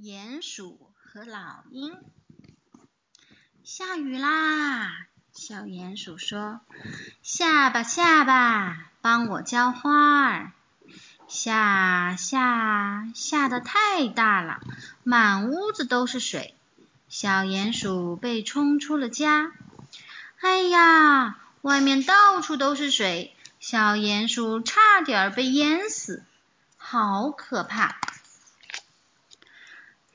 鼹鼠和老鹰。下雨啦！小鼹鼠说：“下吧，下吧，帮我浇花儿。”下下下的太大了，满屋子都是水。小鼹鼠被冲出了家。哎呀，外面到处都是水，小鼹鼠差点被淹死，好可怕！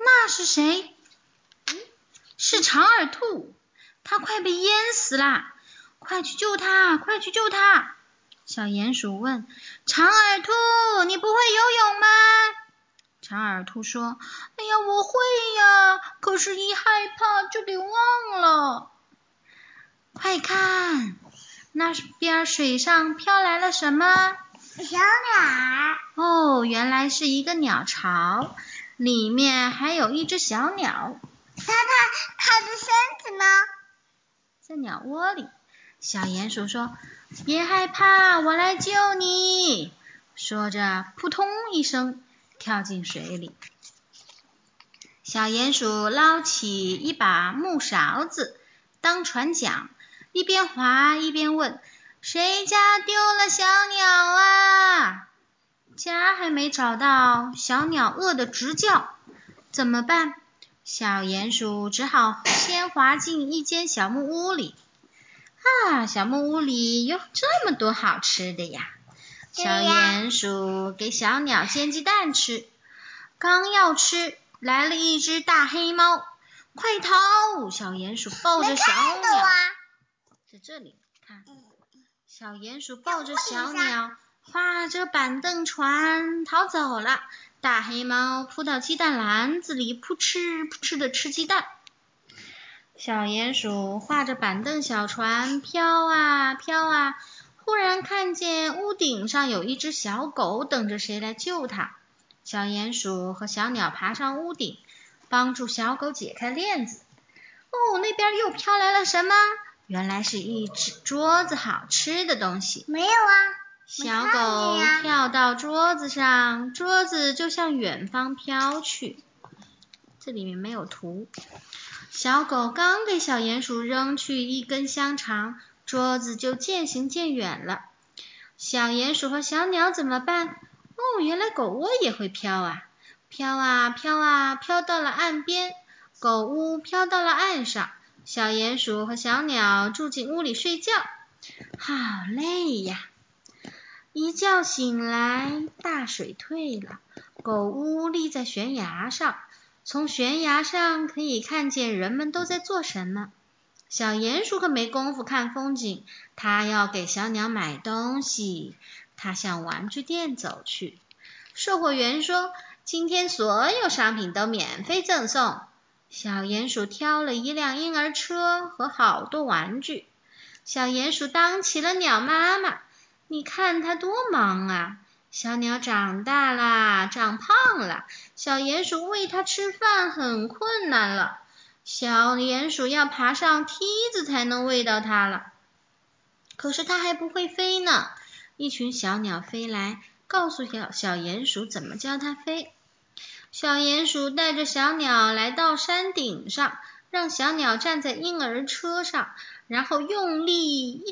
那是谁？是长耳兔，它快被淹死啦！快去救它！快去救它！小鼹鼠问长耳兔：“你不会游泳吗？”长耳兔说：“哎呀，我会呀，可是一害怕就给忘了。”快看，那边水上飘来了什么？小鸟。哦，原来是一个鸟巢。里面还有一只小鸟，它它它的身子呢？在鸟窝里。小鼹鼠说：“别害怕，我来救你。”说着，扑通一声跳进水里。小鼹鼠捞起一把木勺子当船桨，一边划一边问：“谁家丢了小鸟啊？”家还没找到，小鸟饿得直叫，怎么办？小鼹鼠只好先滑进一间小木屋里。啊，小木屋里有这么多好吃的呀！小鼹鼠给小鸟煎鸡蛋吃，刚要吃，来了一只大黑猫，快逃！小鼹鼠抱着小鸟，在这里看，小鼹鼠抱着小鸟。划着板凳船逃走了，大黑猫扑到鸡蛋篮子里，扑哧扑哧的吃鸡蛋。小鼹鼠划着板凳小船飘啊飘啊，忽然看见屋顶上有一只小狗等着谁来救它。小鼹鼠和小鸟爬上屋顶，帮助小狗解开链子。哦，那边又飘来了什么？原来是一只桌子，好吃的东西。没有啊。小狗跳到桌子上，桌子就向远方飘去。这里面没有图。小狗刚给小鼹鼠扔去一根香肠，桌子就渐行渐远了。小鼹鼠和小鸟怎么办？哦，原来狗窝也会飘啊！飘啊飘啊，飘到了岸边。狗屋飘到了岸上。小鼹鼠和小鸟住进屋里睡觉，好累呀！一觉醒来，大水退了，狗屋立在悬崖上，从悬崖上可以看见人们都在做什么。小鼹鼠可没工夫看风景，它要给小鸟买东西。它向玩具店走去，售货员说：“今天所有商品都免费赠送。”小鼹鼠挑了一辆婴儿车和好多玩具。小鼹鼠当起了鸟妈妈。你看它多忙啊！小鸟长大啦，长胖了，小鼹鼠喂它吃饭很困难了。小鼹鼠要爬上梯子才能喂到它了。可是它还不会飞呢。一群小鸟飞来，告诉小小鼹鼠怎么教它飞。小鼹鼠带着小鸟来到山顶上，让小鸟站在婴儿车上，然后用力。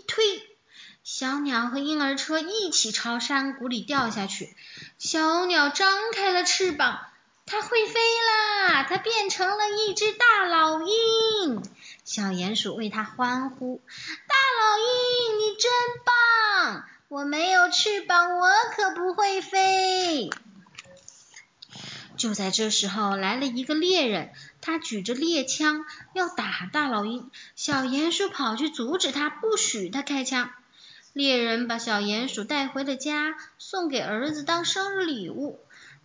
小鸟和婴儿车一起朝山谷里掉下去。小鸟张开了翅膀，它会飞啦！它变成了一只大老鹰。小鼹鼠为它欢呼：“大老鹰，你真棒！我没有翅膀，我可不会飞。”就在这时候，来了一个猎人，他举着猎枪要打大老鹰。小鼹鼠跑去阻止他，不许他开枪。猎人把小鼹鼠带回了家，送给儿子当生日礼物。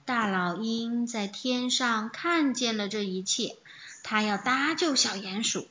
大老鹰在天上看见了这一切，他要搭救小鼹鼠。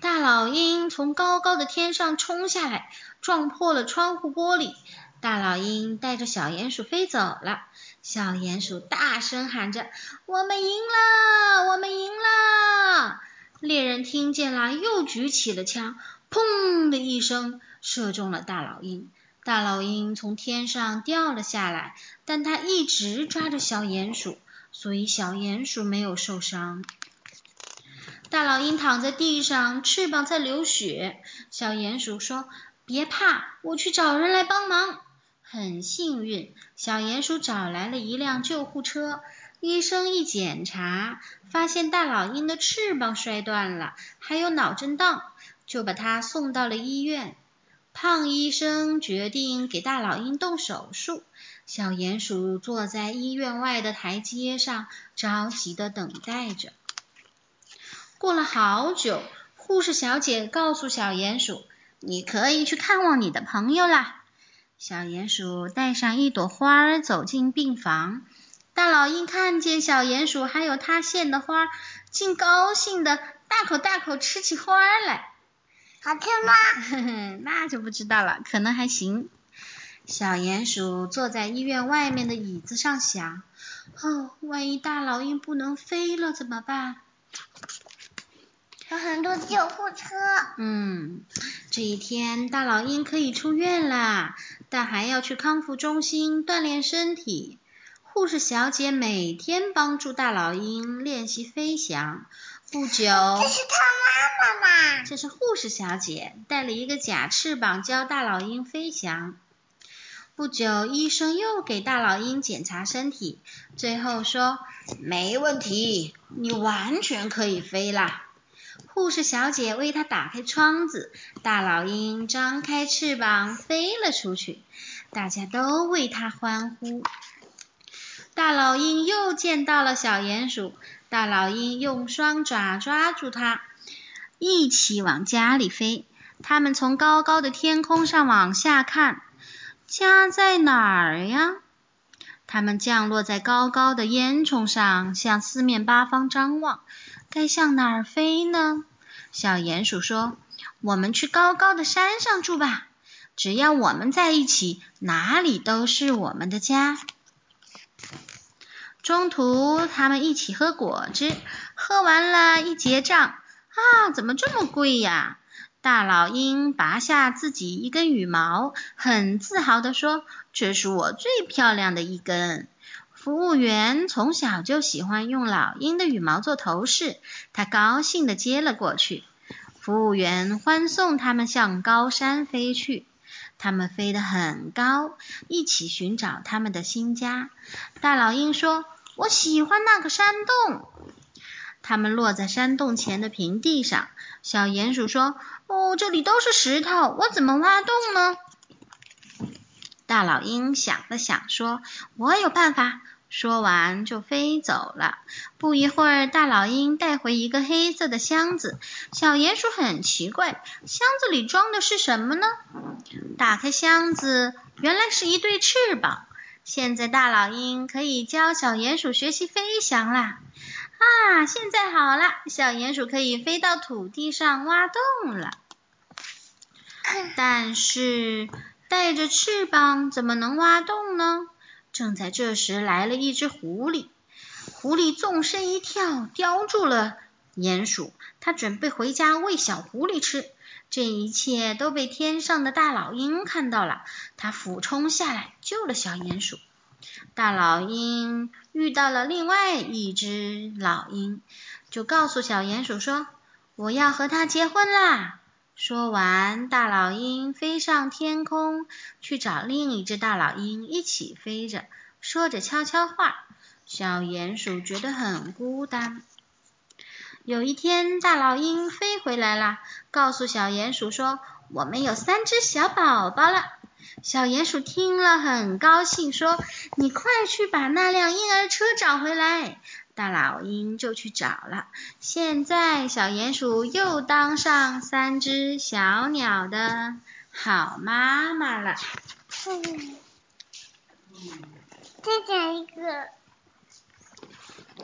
大老鹰从高高的天上冲下来，撞破了窗户玻璃。大老鹰带着小鼹鼠飞走了。小鼹鼠大声喊着：“我们赢了！我们赢了！”猎人听见了，又举起了枪。砰的一声，射中了大老鹰。大老鹰从天上掉了下来，但它一直抓着小鼹鼠，所以小鼹鼠没有受伤。大老鹰躺在地上，翅膀在流血。小鼹鼠说：“别怕，我去找人来帮忙。”很幸运，小鼹鼠找来了一辆救护车。医生一检查，发现大老鹰的翅膀摔断了，还有脑震荡，就把他送到了医院。胖医生决定给大老鹰动手术。小鼹鼠坐在医院外的台阶上，着急地等待着。过了好久，护士小姐告诉小鼹鼠：“你可以去看望你的朋友啦。”小鼹鼠带上一朵花走进病房。大老鹰看见小鼹鼠还有它献的花，竟高兴的大口大口吃起花来。好吃吗？那就不知道了，可能还行。小鼹鼠坐在医院外面的椅子上想：哦，万一大老鹰不能飞了怎么办？有很多救护车。嗯，这一天大老鹰可以出院啦，但还要去康复中心锻炼身体。护士小姐每天帮助大老鹰练习飞翔。不久，这是他妈妈？这是护士小姐带了一个假翅膀教大老鹰飞翔。不久，医生又给大老鹰检查身体，最后说没问题，你完全可以飞啦。护士小姐为他打开窗子，大老鹰张开翅膀飞了出去，大家都为他欢呼。大老鹰又见到了小鼹鼠，大老鹰用双爪抓住它，一起往家里飞。他们从高高的天空上往下看，家在哪儿呀？他们降落在高高的烟囱上，向四面八方张望，该向哪儿飞呢？小鼹鼠说：“我们去高高的山上住吧，只要我们在一起，哪里都是我们的家。”中途，他们一起喝果汁，喝完了，一结账，啊，怎么这么贵呀？大老鹰拔下自己一根羽毛，很自豪地说：“这是我最漂亮的一根。”服务员从小就喜欢用老鹰的羽毛做头饰，他高兴地接了过去。服务员欢送他们向高山飞去。他们飞得很高，一起寻找他们的新家。大老鹰说：“我喜欢那个山洞。”他们落在山洞前的平地上。小鼹鼠说：“哦，这里都是石头，我怎么挖洞呢？”大老鹰想了想，说：“我有办法。”说完就飞走了。不一会儿，大老鹰带回一个黑色的箱子。小鼹鼠很奇怪，箱子里装的是什么呢？打开箱子，原来是一对翅膀。现在大老鹰可以教小鼹鼠学习飞翔啦！啊，现在好了，小鼹鼠可以飞到土地上挖洞了。但是带着翅膀怎么能挖洞呢？正在这时，来了一只狐狸。狐狸纵身一跳，叼住了鼹鼠。它准备回家喂小狐狸吃。这一切都被天上的大老鹰看到了，它俯冲下来救了小鼹鼠。大老鹰遇到了另外一只老鹰，就告诉小鼹鼠说：“我要和他结婚啦！”说完，大老鹰飞上天空，去找另一只大老鹰一起飞着，说着悄悄话。小鼹鼠觉得很孤单。有一天，大老鹰飞回来了，告诉小鼹鼠说：“我们有三只小宝宝了。”小鼹鼠听了很高兴，说：“你快去把那辆婴儿车找回来。”大老鹰就去找了。现在，小鼹鼠又当上三只小鸟的好妈妈了。再讲一个。